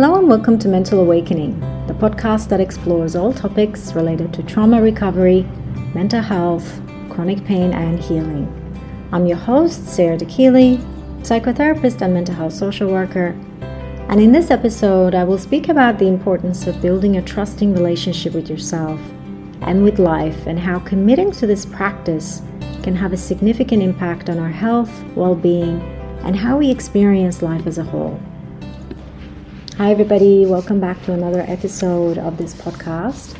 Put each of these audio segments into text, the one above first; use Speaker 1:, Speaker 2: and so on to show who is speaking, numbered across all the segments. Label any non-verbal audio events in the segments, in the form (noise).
Speaker 1: Hello and welcome to Mental Awakening, the podcast that explores all topics related to trauma recovery, mental health, chronic pain, and healing. I'm your host, Sarah DeKeely, psychotherapist and mental health social worker. And in this episode, I will speak about the importance of building a trusting relationship with yourself and with life, and how committing to this practice can have a significant impact on our health, well being, and how we experience life as a whole. Hi, everybody, welcome back to another episode of this podcast.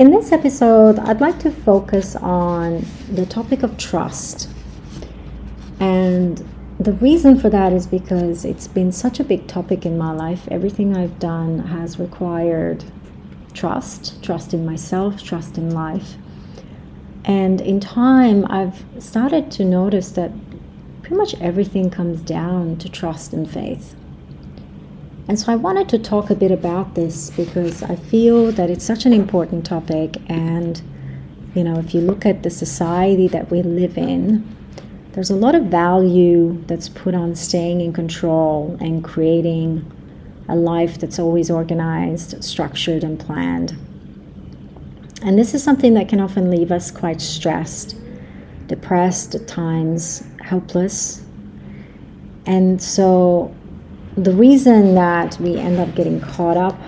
Speaker 1: In this episode, I'd like to focus on the topic of trust. And the reason for that is because it's been such a big topic in my life. Everything I've done has required trust trust in myself, trust in life. And in time, I've started to notice that pretty much everything comes down to trust and faith. And so I wanted to talk a bit about this because I feel that it's such an important topic. And, you know, if you look at the society that we live in, there's a lot of value that's put on staying in control and creating a life that's always organized, structured, and planned. And this is something that can often leave us quite stressed, depressed, at times helpless. And so the reason that we end up getting caught up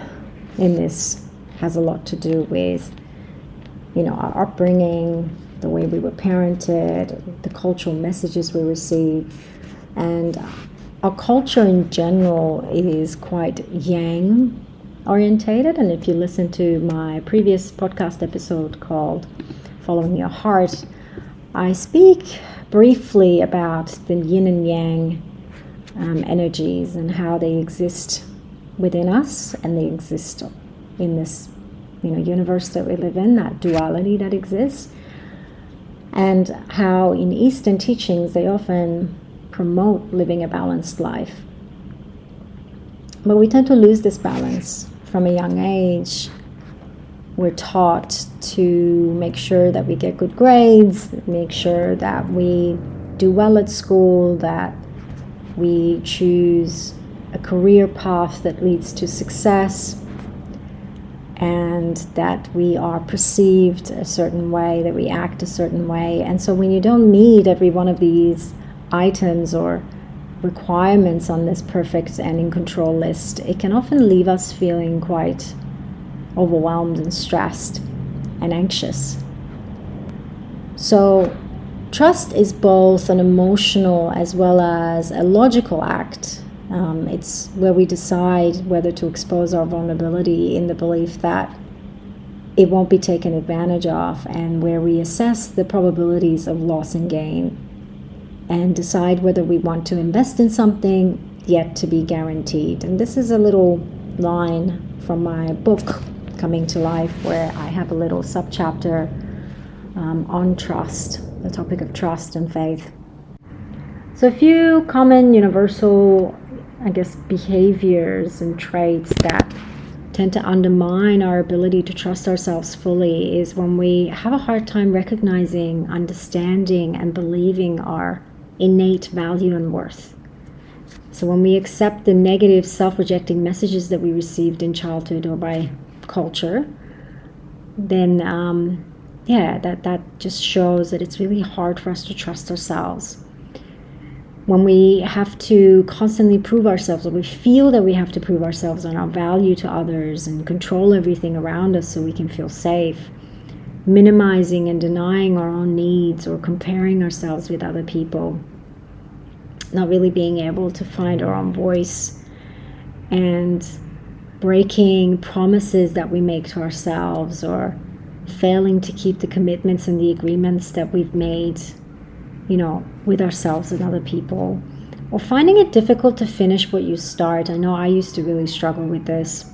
Speaker 1: in this has a lot to do with you know our upbringing the way we were parented the cultural messages we receive and our culture in general is quite yang orientated. And if you listen to my previous podcast episode called following your heart i speak briefly about the yin and yang um, energies and how they exist within us and they exist in this you know universe that we live in that duality that exists and how in eastern teachings they often promote living a balanced life. But we tend to lose this balance from a young age. We're taught to make sure that we get good grades make sure that we do well at school that we choose a career path that leads to success and that we are perceived a certain way, that we act a certain way. And so when you don't meet every one of these items or requirements on this perfect and in control list, it can often leave us feeling quite overwhelmed and stressed and anxious. So Trust is both an emotional as well as a logical act. Um, it's where we decide whether to expose our vulnerability in the belief that it won't be taken advantage of, and where we assess the probabilities of loss and gain and decide whether we want to invest in something yet to be guaranteed. And this is a little line from my book, Coming to Life, where I have a little subchapter um, on trust the topic of trust and faith. So, a few common universal, I guess, behaviors and traits that tend to undermine our ability to trust ourselves fully is when we have a hard time recognizing, understanding, and believing our innate value and worth. So, when we accept the negative, self rejecting messages that we received in childhood or by culture, then um, yeah, that, that just shows that it's really hard for us to trust ourselves. When we have to constantly prove ourselves, or we feel that we have to prove ourselves on our value to others and control everything around us so we can feel safe, minimizing and denying our own needs or comparing ourselves with other people, not really being able to find our own voice, and breaking promises that we make to ourselves or failing to keep the commitments and the agreements that we've made, you know, with ourselves and other people, or finding it difficult to finish what you start. I know I used to really struggle with this.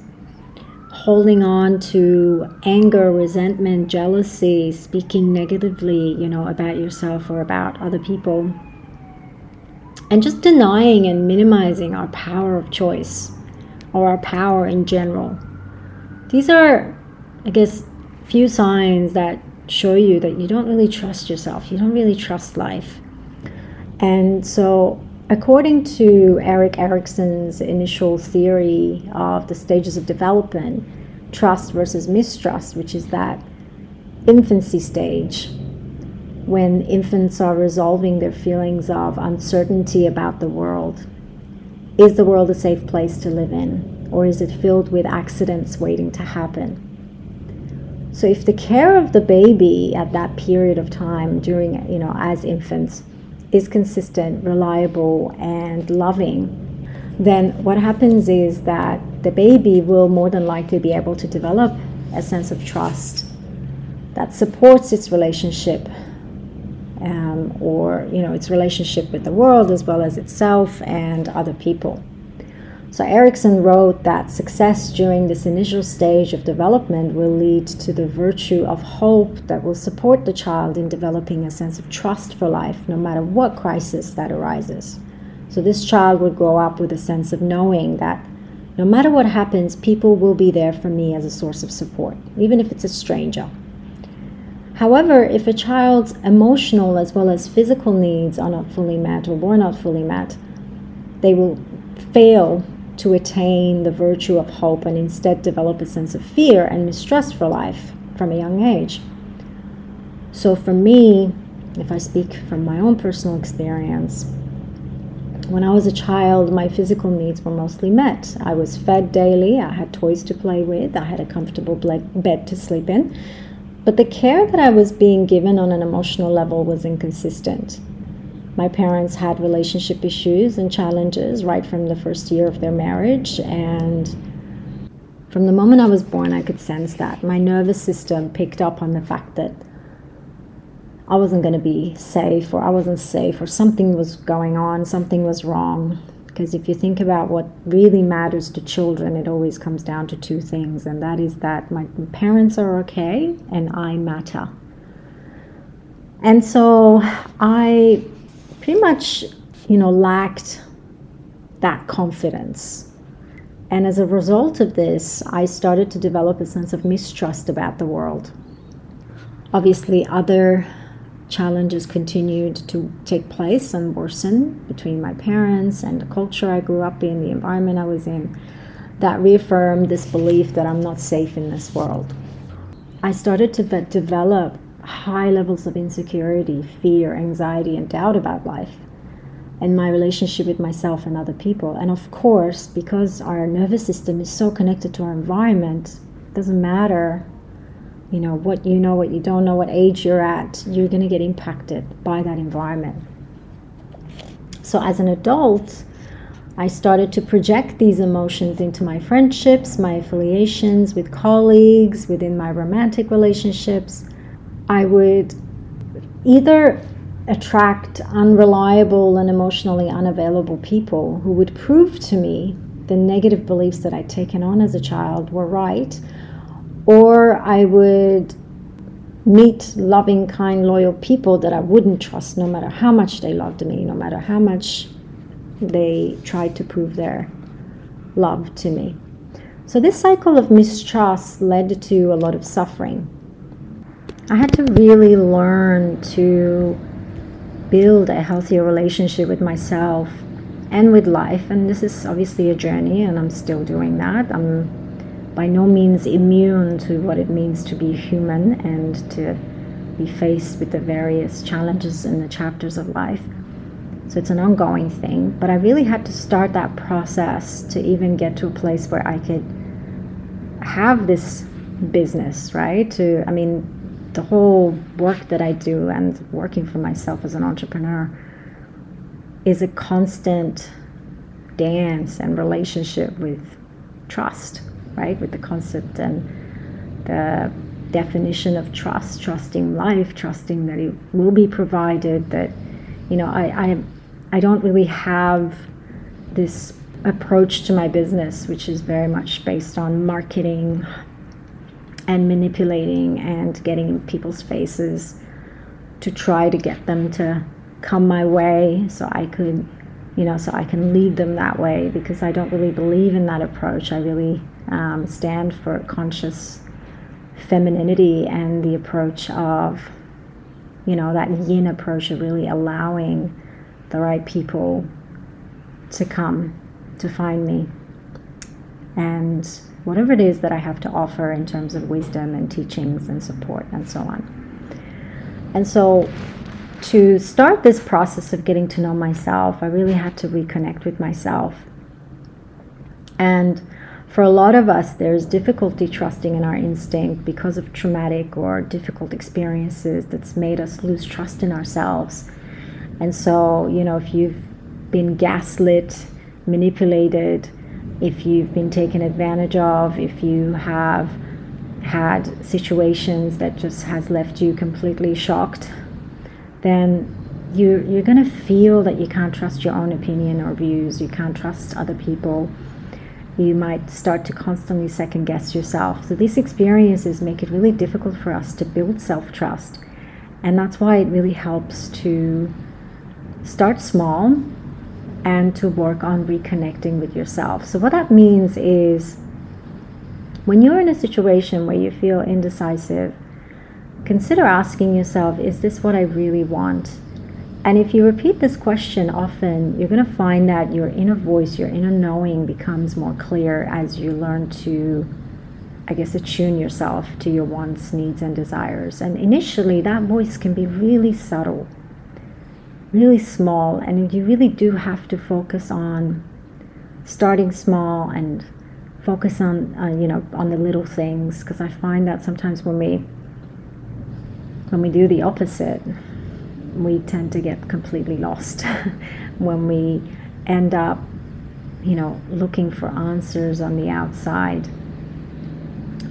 Speaker 1: Holding on to anger, resentment, jealousy, speaking negatively, you know, about yourself or about other people. And just denying and minimizing our power of choice or our power in general. These are, I guess, few signs that show you that you don't really trust yourself, you don't really trust life. And so according to Erik Erikson's initial theory of the stages of development, trust versus mistrust, which is that infancy stage when infants are resolving their feelings of uncertainty about the world. Is the world a safe place to live in, or is it filled with accidents waiting to happen? So, if the care of the baby at that period of time during, you know, as infants is consistent, reliable, and loving, then what happens is that the baby will more than likely be able to develop a sense of trust that supports its relationship um, or you know its relationship with the world as well as itself and other people. So Erikson wrote that success during this initial stage of development will lead to the virtue of hope that will support the child in developing a sense of trust for life, no matter what crisis that arises. So this child would grow up with a sense of knowing that no matter what happens, people will be there for me as a source of support, even if it's a stranger. However, if a child's emotional as well as physical needs are not fully met or were not fully met, they will fail to attain the virtue of hope and instead develop a sense of fear and mistrust for life from a young age. So, for me, if I speak from my own personal experience, when I was a child, my physical needs were mostly met. I was fed daily, I had toys to play with, I had a comfortable bed to sleep in. But the care that I was being given on an emotional level was inconsistent. My parents had relationship issues and challenges right from the first year of their marriage. And from the moment I was born, I could sense that. My nervous system picked up on the fact that I wasn't going to be safe, or I wasn't safe, or something was going on, something was wrong. Because if you think about what really matters to children, it always comes down to two things, and that is that my parents are okay and I matter. And so I pretty much, you know, lacked that confidence. And as a result of this, I started to develop a sense of mistrust about the world. Obviously, other challenges continued to take place and worsen between my parents and the culture I grew up in, the environment I was in, that reaffirmed this belief that I'm not safe in this world. I started to develop high levels of insecurity, fear, anxiety, and doubt about life and my relationship with myself and other people. And of course, because our nervous system is so connected to our environment, it doesn't matter, you know, what you know, what you don't know, what age you're at, you're going to get impacted by that environment. So as an adult, I started to project these emotions into my friendships, my affiliations with colleagues, within my romantic relationships. I would either attract unreliable and emotionally unavailable people who would prove to me the negative beliefs that I'd taken on as a child were right, or I would meet loving, kind, loyal people that I wouldn't trust no matter how much they loved me, no matter how much they tried to prove their love to me. So, this cycle of mistrust led to a lot of suffering I had to really learn to build a healthier relationship with myself and with life. And this is obviously a journey, and I'm still doing that. I'm by no means immune to what it means to be human and to be faced with the various challenges in the chapters of life. So it's an ongoing thing. But I really had to start that process to even get to a place where I could have this business, right? To, I mean, the whole work that I do and working for myself as an entrepreneur is a constant dance and relationship with trust, right? With the concept and the definition of trust, trusting life, trusting that it will be provided, that, you know, I, I, I don't really have this approach to my business, which is very much based on marketing, and manipulating and getting in people's faces to try to get them to come my way so I could, you know, so I can lead them that way because I don't really believe in that approach. I really um, stand for conscious femininity and the approach of, you know, that yin approach of really allowing the right people to come to find me and whatever it is that I have to offer in terms of wisdom and teachings and support and so on. And so to start this process of getting to know myself, I really had to reconnect with myself. And for a lot of us, there's difficulty trusting in our instinct because of traumatic or difficult experiences that's made us lose trust in ourselves. And so, you know, if you've been gaslit, manipulated, if you've been taken advantage of, if you have had situations that just has left you completely shocked then you you're going to feel that you can't trust your own opinion or views. You can't trust other people. You might start to constantly second guess yourself. So these experiences make it really difficult for us to build self-trust. And that's why it really helps to start small and to work on reconnecting with yourself so what that means is when you're in a situation where you feel indecisive consider asking yourself is this what I really want? And if you repeat this question often, you're going to find that your inner voice, your inner knowing becomes more clear as you learn to, I guess, attune yourself to your wants, needs, and desires. And initially, that voice can be really subtle, really small, and you really do have to focus on starting small and focus on, uh, you know, on the little things. Because I find that sometimes when we when we do the opposite, we tend to get completely lost. (laughs) when we end up, you know, looking for answers on the outside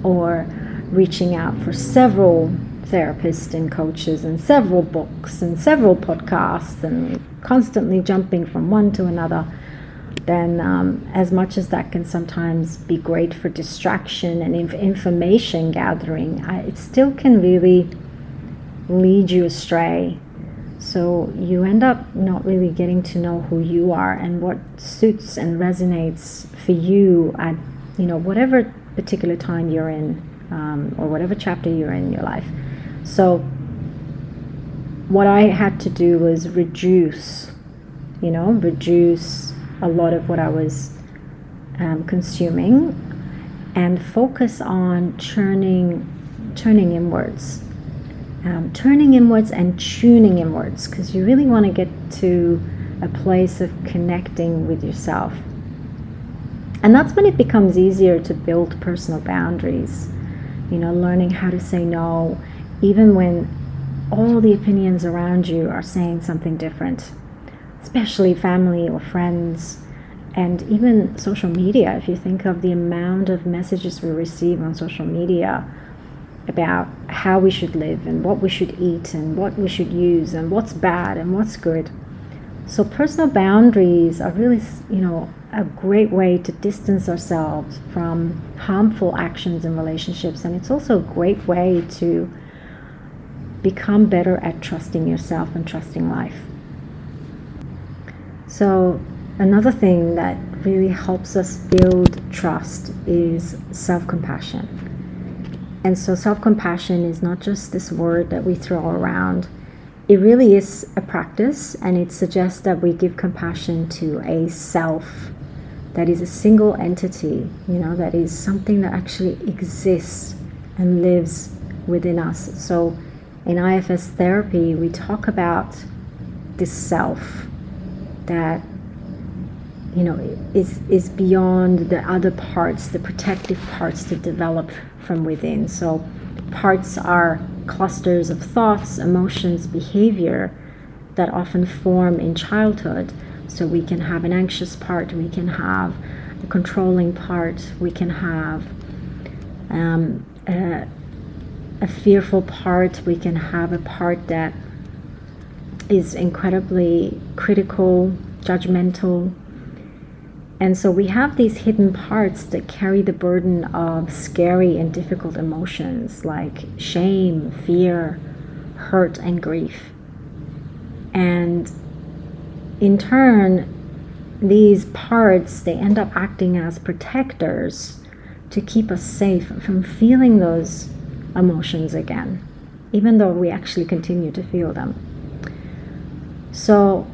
Speaker 1: or reaching out for several therapists and coaches and several books and several podcasts and constantly jumping from one to another, then um, as much as that can sometimes be great for distraction and inf- information gathering, I, it still can really lead you astray. So you end up not really getting to know who you are and what suits and resonates for you at you know whatever particular time you're in um, or whatever chapter you're in, in your life. So what I had to do was reduce, you know, reduce a lot of what I was um, consuming and focus on turning turning inwards um, turning inwards and tuning inwards because you really want to get to a place of connecting with yourself. And that's when it becomes easier to build personal boundaries. You know, learning how to say no, even when all the opinions around you are saying something different, especially family or friends, and even social media. If you think of the amount of messages we receive on social media about how we should live and what we should eat and what we should use and what's bad and what's good. So personal boundaries are really, you know, a great way to distance ourselves from harmful actions in relationships and it's also a great way to become better at trusting yourself and trusting life. So another thing that really helps us build trust is self-compassion. And so self compassion is not just this word that we throw around. It really is a practice, and it suggests that we give compassion to a self that is a single entity, you know, that is something that actually exists and lives within us. So in IFS therapy, we talk about this self that you know is is beyond the other parts the protective parts to develop from within. So, parts are clusters of thoughts, emotions, behavior that often form in childhood. So, we can have an anxious part, we can have a controlling part, we can have um, a, a fearful part, we can have a part that is incredibly critical, judgmental, and so we have these hidden parts that carry the burden of scary and difficult emotions like shame, fear, hurt, and grief. And in turn, these parts they end up acting as protectors to keep us safe from feeling those emotions again, even though we actually continue to feel them. So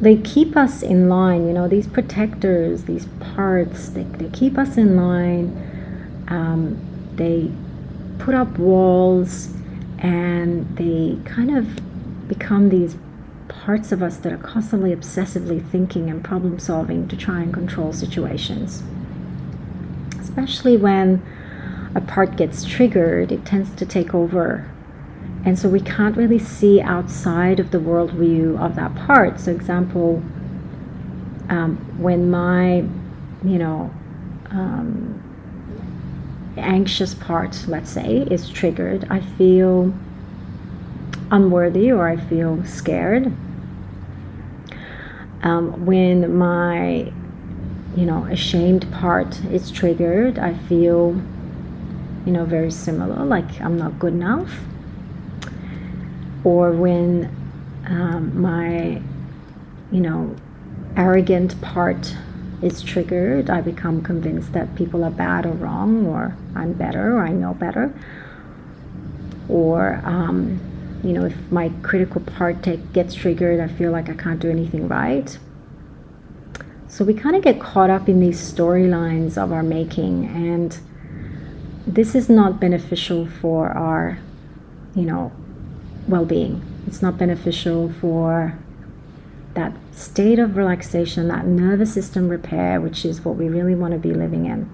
Speaker 1: they keep us in line you know these protectors these parts they, they keep us in line um, they put up walls and they kind of become these parts of us that are constantly obsessively thinking and problem solving to try and control situations especially when a part gets triggered it tends to take over and so we can't really see outside of the worldview of that part. So, example, um, when my, you know, um, anxious part, let's say, is triggered, I feel unworthy or I feel scared. Um, when my, you know, ashamed part is triggered, I feel, you know, very similar, like I'm not good enough or when um, my, you know, arrogant part is triggered, I become convinced that people are bad or wrong, or I'm better, or I know better. Or, um, you know, if my critical part take, gets triggered, I feel like I can't do anything right. So we kind of get caught up in these storylines of our making, and this is not beneficial for our, you know, well being. It's not beneficial for that state of relaxation, that nervous system repair, which is what we really want to be living in.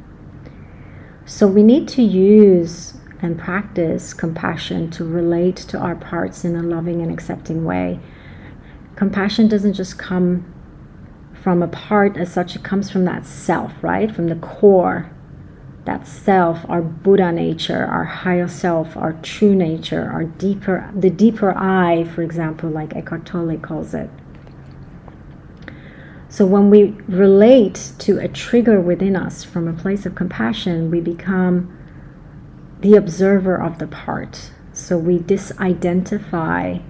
Speaker 1: So we need to use and practice compassion to relate to our parts in a loving and accepting way. Compassion doesn't just come from a part as such, it comes from that self, right? From the core that self, our Buddha nature, our higher self, our true nature, our deeper, the deeper I, for example, like Eckhart Tolle calls it. So when we relate to a trigger within us from a place of compassion, we become the observer of the part. So we disidentify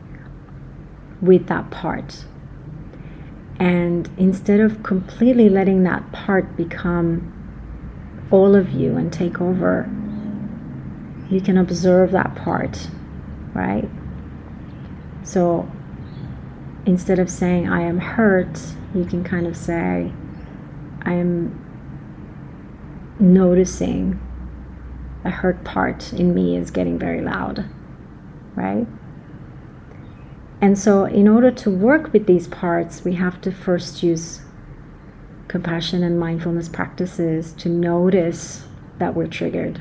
Speaker 1: with that part. And instead of completely letting that part become all of you and take over, you can observe that part, right? So instead of saying, I am hurt, you can kind of say, I am noticing a hurt part in me is getting very loud, right? And so, in order to work with these parts, we have to first use compassion and mindfulness practices to notice that we're triggered.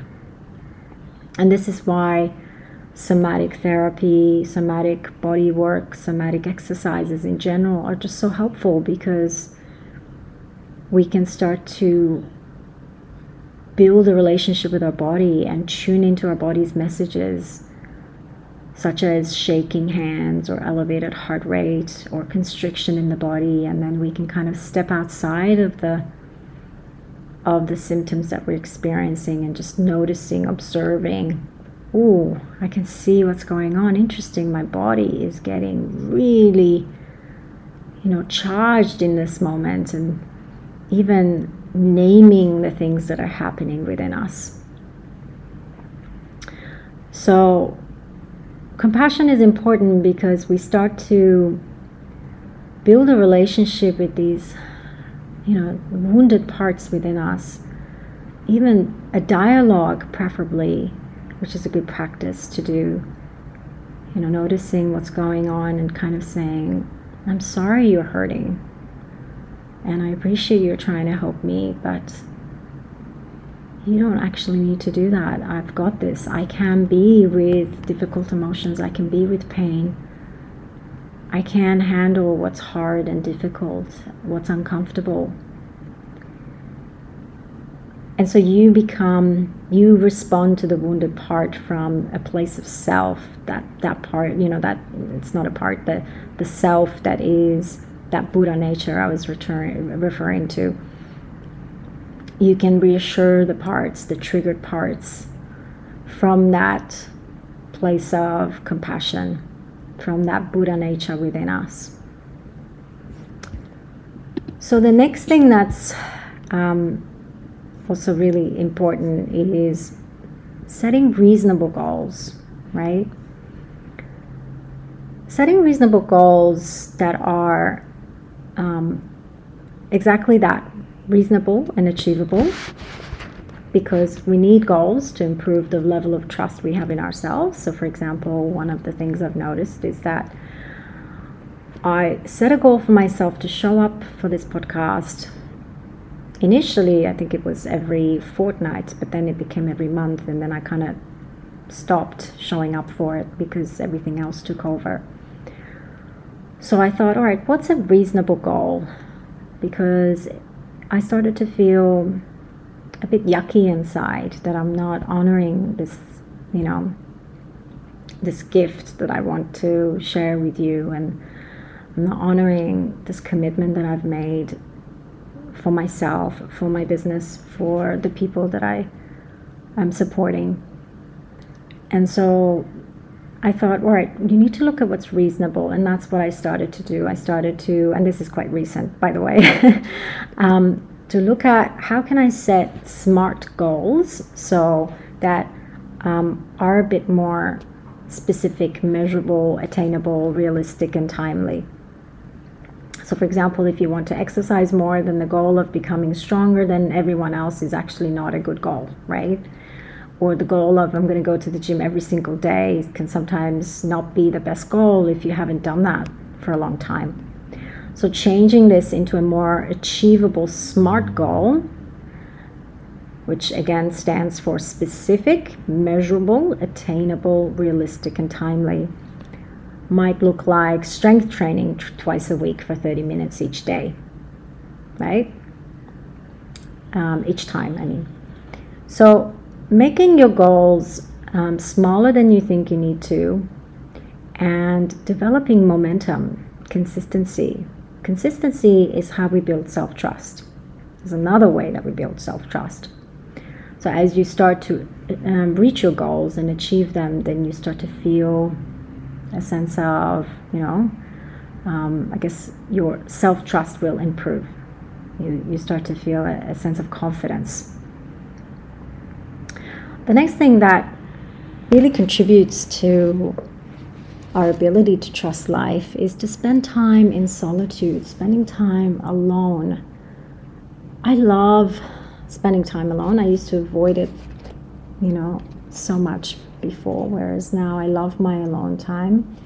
Speaker 1: And this is why somatic therapy, somatic body work, somatic exercises in general are just so helpful because we can start to build a relationship with our body and tune into our body's messages such as shaking hands or elevated heart rate or constriction in the body and then we can kind of step outside of the of the symptoms that we're experiencing and just noticing observing ooh i can see what's going on. Interesting my body is getting really you know charged in this moment and even naming the things that are happening within us. So compassion is important because we start to build a relationship with these, you know, wounded parts within us. Even a dialogue, preferably, which is a good practice to do. You know, noticing what's going on and kind of saying, I'm sorry you're hurting. And I appreciate you're trying to help me, but you don't actually need to do that. I've got this. I can be with difficult emotions, I can be with pain. I can handle what's hard and difficult, what's uncomfortable. And so you become, you respond to the wounded part from a place of self. That that part, you know, that it's not a part, the the self that is that Buddha nature I was return, referring to you can reassure the parts, the triggered parts, from that place of compassion, from that Buddha nature within us. So, the next thing that's um, also really important is setting reasonable goals, right? Setting reasonable goals that are um, exactly that reasonable and achievable because we need goals to improve the level of trust we have in ourselves. So, for example, one of the things I've noticed is that I set a goal for myself to show up for this podcast. Initially, I think it was every fortnight, but then it became every month, and then I kind of stopped showing up for it because everything else took over. So I thought, all right, what's a reasonable goal? Because I started to feel a bit yucky inside that I'm not honoring this, you know, this gift that I want to share with you, and I'm not honoring this commitment that I've made for myself, for my business, for the people that I am supporting. And so I thought, all right, you need to look at what's reasonable. And that's what I started to do. I started to, and this is quite recent, by the way, (laughs) um, to look at how can I set smart goals so that um, are a bit more specific, measurable, attainable, realistic, and timely. So, for example, if you want to exercise more, then the goal of becoming stronger than everyone else is actually not a good goal, right? Or the goal of I'm going to go to the gym every single day can sometimes not be the best goal if you haven't done that for a long time. So, changing this into a more achievable SMART goal, which again stands for specific, measurable, attainable, realistic, and timely, might look like strength training t- twice a week for 30 minutes each day, right? Um, each time, I mean. So, making your goals um, smaller than you think you need to and developing momentum, consistency, Consistency is how we build self trust. There's another way that we build self trust. So, as you start to um, reach your goals and achieve them, then you start to feel a sense of, you know, um, I guess your self trust will improve. You, you start to feel a, a sense of confidence. The next thing that really contributes to our ability to trust life is to spend time in solitude, spending time alone. I love spending time alone. I used to avoid it, you know, so much before, whereas now I love my alone time.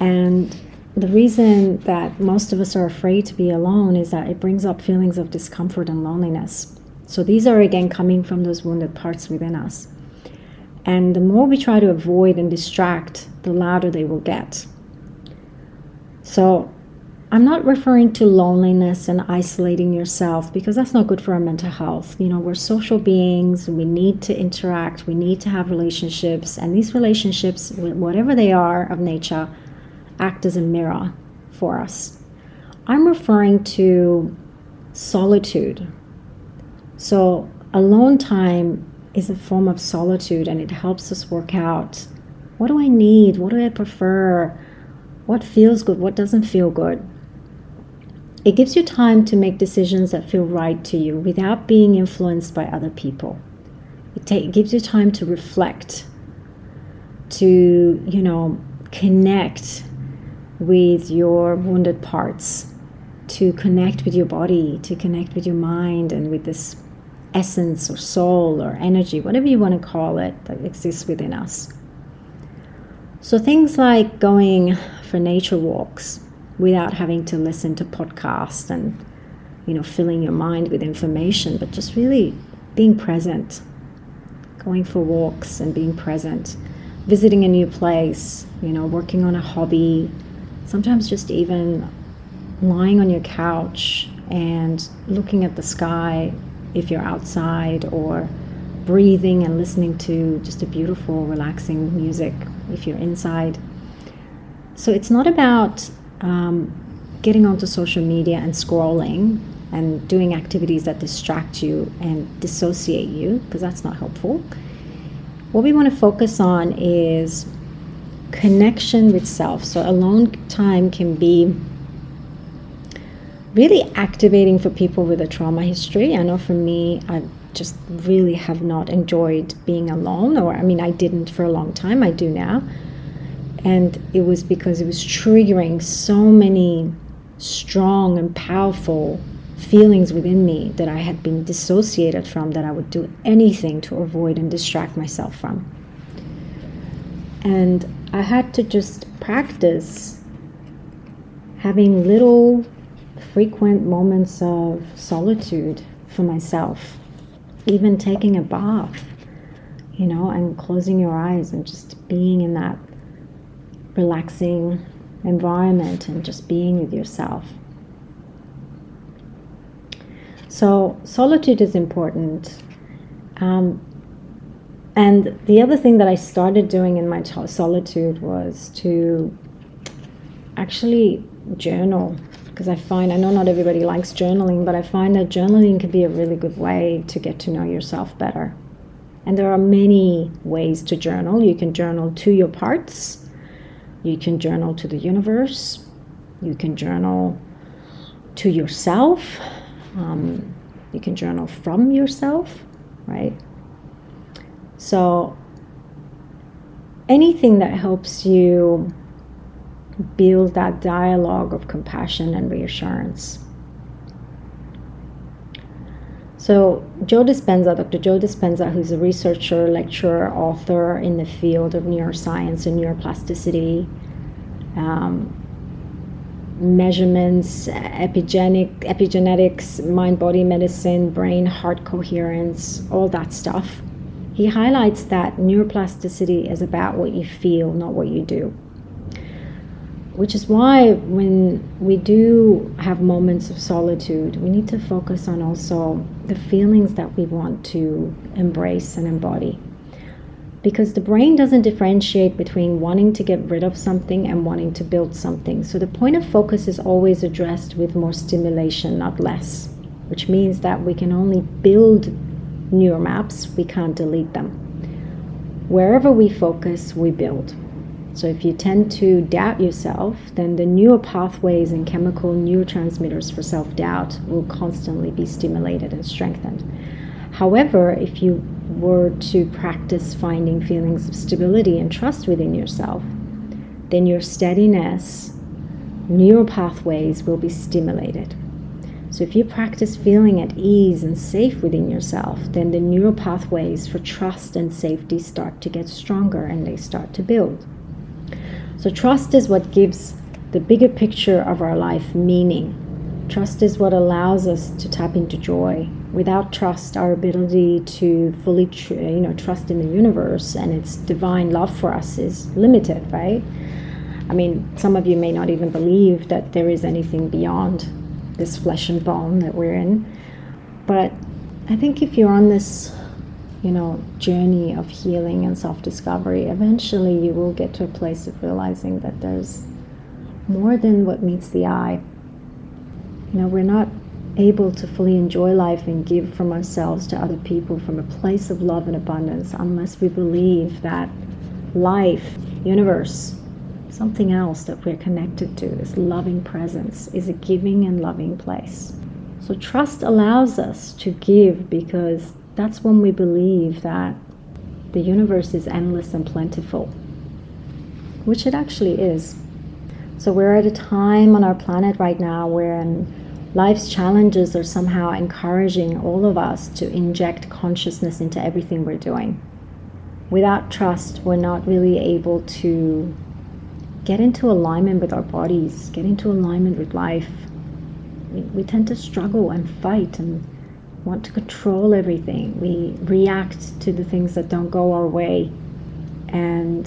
Speaker 1: And the reason that most of us are afraid to be alone is that it brings up feelings of discomfort and loneliness. So these are again coming from those wounded parts within us. And the more we try to avoid and distract, the louder they will get. So, I'm not referring to loneliness and isolating yourself because that's not good for our mental health. You know, we're social beings, we need to interact, we need to have relationships, and these relationships, whatever they are of nature, act as a mirror for us. I'm referring to solitude. So, alone time is a form of solitude and it helps us work out what do I need? What do I prefer? What feels good? What doesn't feel good? It gives you time to make decisions that feel right to you without being influenced by other people. It, ta- gives you time to reflect, to, you know, connect with your wounded parts, to connect with your body, to connect with your mind and with this essence or soul or energy, whatever you want to call it, that exists within us. So things like going for nature walks without having to listen to podcasts and you know filling your mind with information, but just really being present, going for walks and being present, visiting a new place, you know, working on a hobby, sometimes just even lying on your couch and looking at the sky if you're outside or breathing and listening to just a beautiful, relaxing music if you're inside. So it's not about um, getting onto social media and scrolling and doing activities that distract you and dissociate you, because that's not helpful. What we want to focus on is connection with self. So alone time can be really activating for people with a trauma history. I know for me, I just really have not enjoyed being alone, or I mean, I didn't for a long time, I do now. And it was because it was triggering so many strong and powerful feelings within me that I had been dissociated from that I would do anything to avoid and distract myself from. And I had to just practice having little frequent moments of solitude for myself, even taking a bath, you know, and closing your eyes and just being in that relaxing environment and just being with yourself. So, solitude is important. Um, and the other thing that I started doing in my solitude was to actually journal because I find, I know not everybody likes journaling, but I find that journaling can be a really good way to get to know yourself better. And there are many ways to journal. You can journal to your parts, you can journal to the universe, you can journal to yourself, um, you can journal from yourself, right? So, anything that helps you build that dialogue of compassion and reassurance. So, Joe Dispenza, Dr. Joe Dispenza, who's a researcher, lecturer, author in the field of neuroscience and neuroplasticity, um, measurements, epigenic, epigenetics, mind body medicine, brain heart coherence, all that stuff he highlights that neuroplasticity is about what you feel, not what you do. Which is why, when we do have moments of solitude, we need to focus on also the feelings that we want to embrace and embody. Because the brain doesn't differentiate between wanting to get rid of something and wanting to build something. So the point of focus is always addressed with more stimulation, not less, which means that we can only build neural maps, we can't delete them. Wherever we focus, we build. So if you tend to doubt yourself, then the neural pathways and chemical neurotransmitters for self doubt will constantly be stimulated and strengthened. However, if you were to practice finding feelings of stability and trust within yourself, then your steadiness, neural pathways will be stimulated. So, if you practice feeling at ease and safe within yourself, then the neural pathways for trust and safety start to get stronger and they start to build. So, trust is what gives the bigger picture of our life meaning. Trust is what allows us to tap into joy. Without trust, our ability to fully, tr- you know, trust in the universe and its divine love for us is limited, right? I mean, some of you may not even believe that there is anything beyond this flesh and bone that we're in. But I think if you're on this, you know, journey of healing and self discovery, eventually you will get to a place of realizing that there's more than what meets the eye. You know, we're not able to fully enjoy life and give from ourselves to other people from a place of love and abundance unless we believe that life, universe, something else that we're connected to, this loving presence, is a giving and loving place. So trust allows us to give because that's when we believe that the universe is endless and plentiful, which it actually is. So we're at a time on our planet right now where life's challenges are somehow encouraging all of us to inject consciousness into everything we're doing. Without trust, we're not really able to get into alignment with our bodies, get into alignment with life. We, we tend to struggle and fight and want to control everything. We react to the things that don't go our way. And,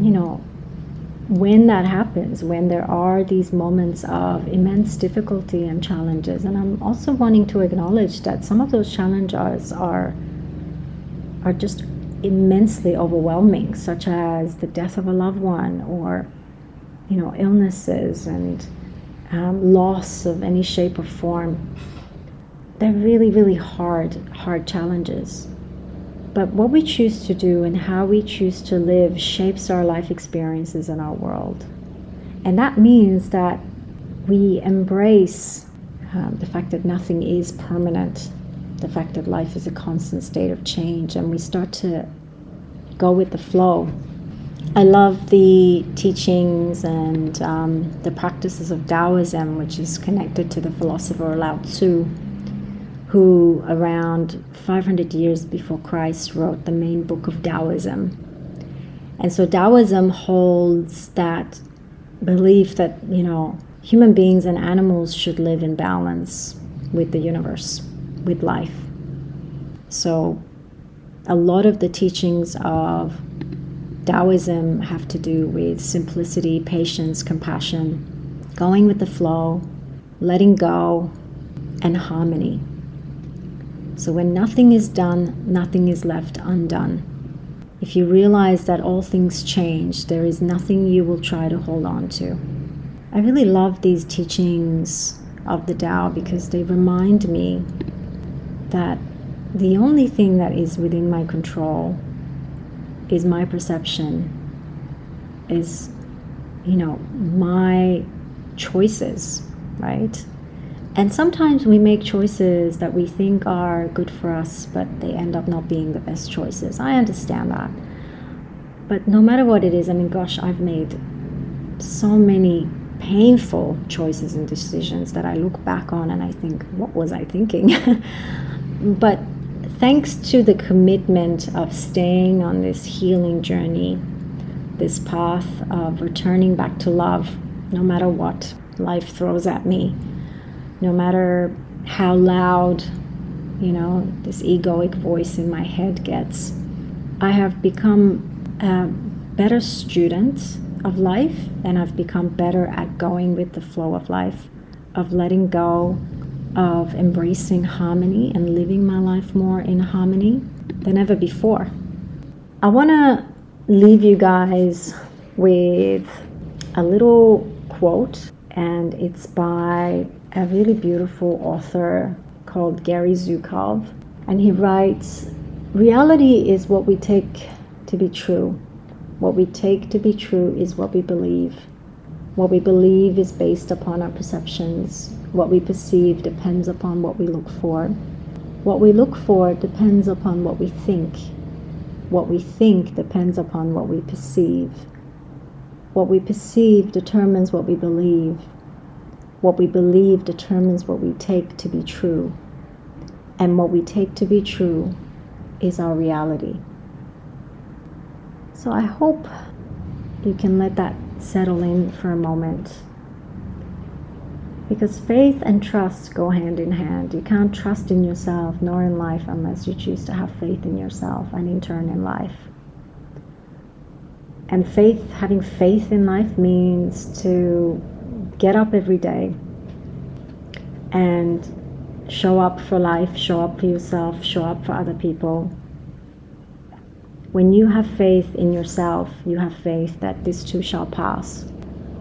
Speaker 1: you know, when that happens, when there are these moments of immense difficulty and challenges, and I'm also wanting to acknowledge that some of those challenges are are just immensely overwhelming, such as the death of a loved one or, you know, illnesses and um, loss of any shape or form. They're really, really hard, hard challenges. But what we choose to do and how we choose to live shapes our life experiences in our world. And that means that we embrace um, the fact that nothing is permanent the fact that life is a constant state of change and we start to go with the flow I love the teachings and um, the practices of Taoism, which is connected to the philosopher Lao Tzu, who around 500 years before Christ wrote the main book of Taoism. And so Taoism holds that belief that, you know, human beings and animals should live in balance with the universe, with life. So a lot of the teachings of Taoism have to do with simplicity, patience, compassion, going with the flow, letting go, and harmony. So when nothing is done, nothing is left undone. If you realize that all things change, there is nothing you will try to hold on to. I really love these teachings of the Tao because they remind me that the only thing that is within my control is my perception, is, you know, my choices, right? And sometimes we make choices that we think are good for us, but they end up not being the best choices. I understand that. But no matter what it is, I mean, gosh, I've made so many painful choices and decisions that I look back on and I think, what was I thinking? (laughs) but thanks to the commitment of staying on this healing journey, this path of returning back to love, no matter what life throws at me, no matter how loud, you know, this egoic voice in my head gets, I have become a better student of life and I've become better at going with the flow of life, of letting go of embracing harmony and living my life more in harmony than ever before. I want to leave you guys with a little quote, and it's by a really beautiful author called Gary Zukav. And he writes Reality is what we take to be true. What we take to be true is what we believe. What we believe is based upon our perceptions. What we perceive depends upon what we look for. What we look for depends upon what we think. What we think depends upon what we perceive. What we perceive determines what we believe. What we believe determines what we take to be true. And what we take to be true is our reality. So I hope you can let that settle in for a moment. Because faith and trust go hand in hand. You can't trust in yourself nor in life unless you choose to have faith in yourself and in turn in life. And faith, having faith in life means to get up every day and show up for life, show up for yourself, show up for other people, when you have faith in yourself, you have faith that this too shall pass,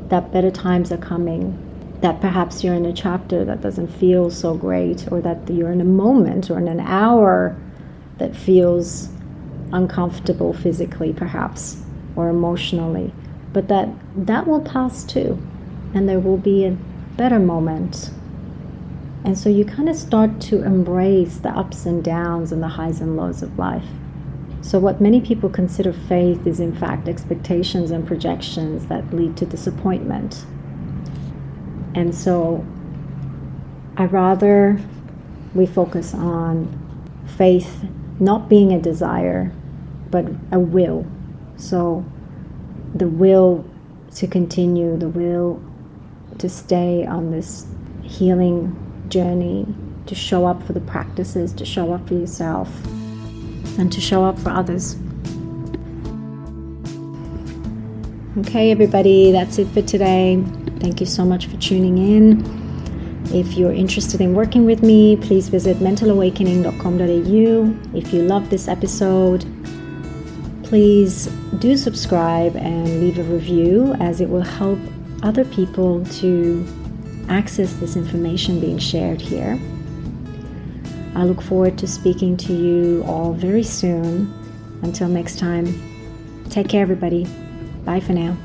Speaker 1: that better times are coming, that perhaps you're in a chapter that doesn't feel so great, or that you're in a moment or in an hour that feels uncomfortable physically, perhaps, or emotionally, but that that will pass too, and there will be a better moment. And so you kind of start to embrace the ups and downs and the highs and lows of life. So, what many people consider faith is in fact expectations and projections that lead to disappointment. And so, I rather we focus on faith not being a desire, but a will. So, the will to continue, the will to stay on this healing journey, to show up for the practices, to show up for yourself and to show up for others. Okay, everybody, that's it for today. Thank you so much for tuning in. If you're interested in working with me, please visit mentalawakening.com.au. If you love this episode, please do subscribe and leave a review as it will help other people to access this information being shared here. I look forward to speaking to you all very soon. Until next time, take care, everybody. Bye for now.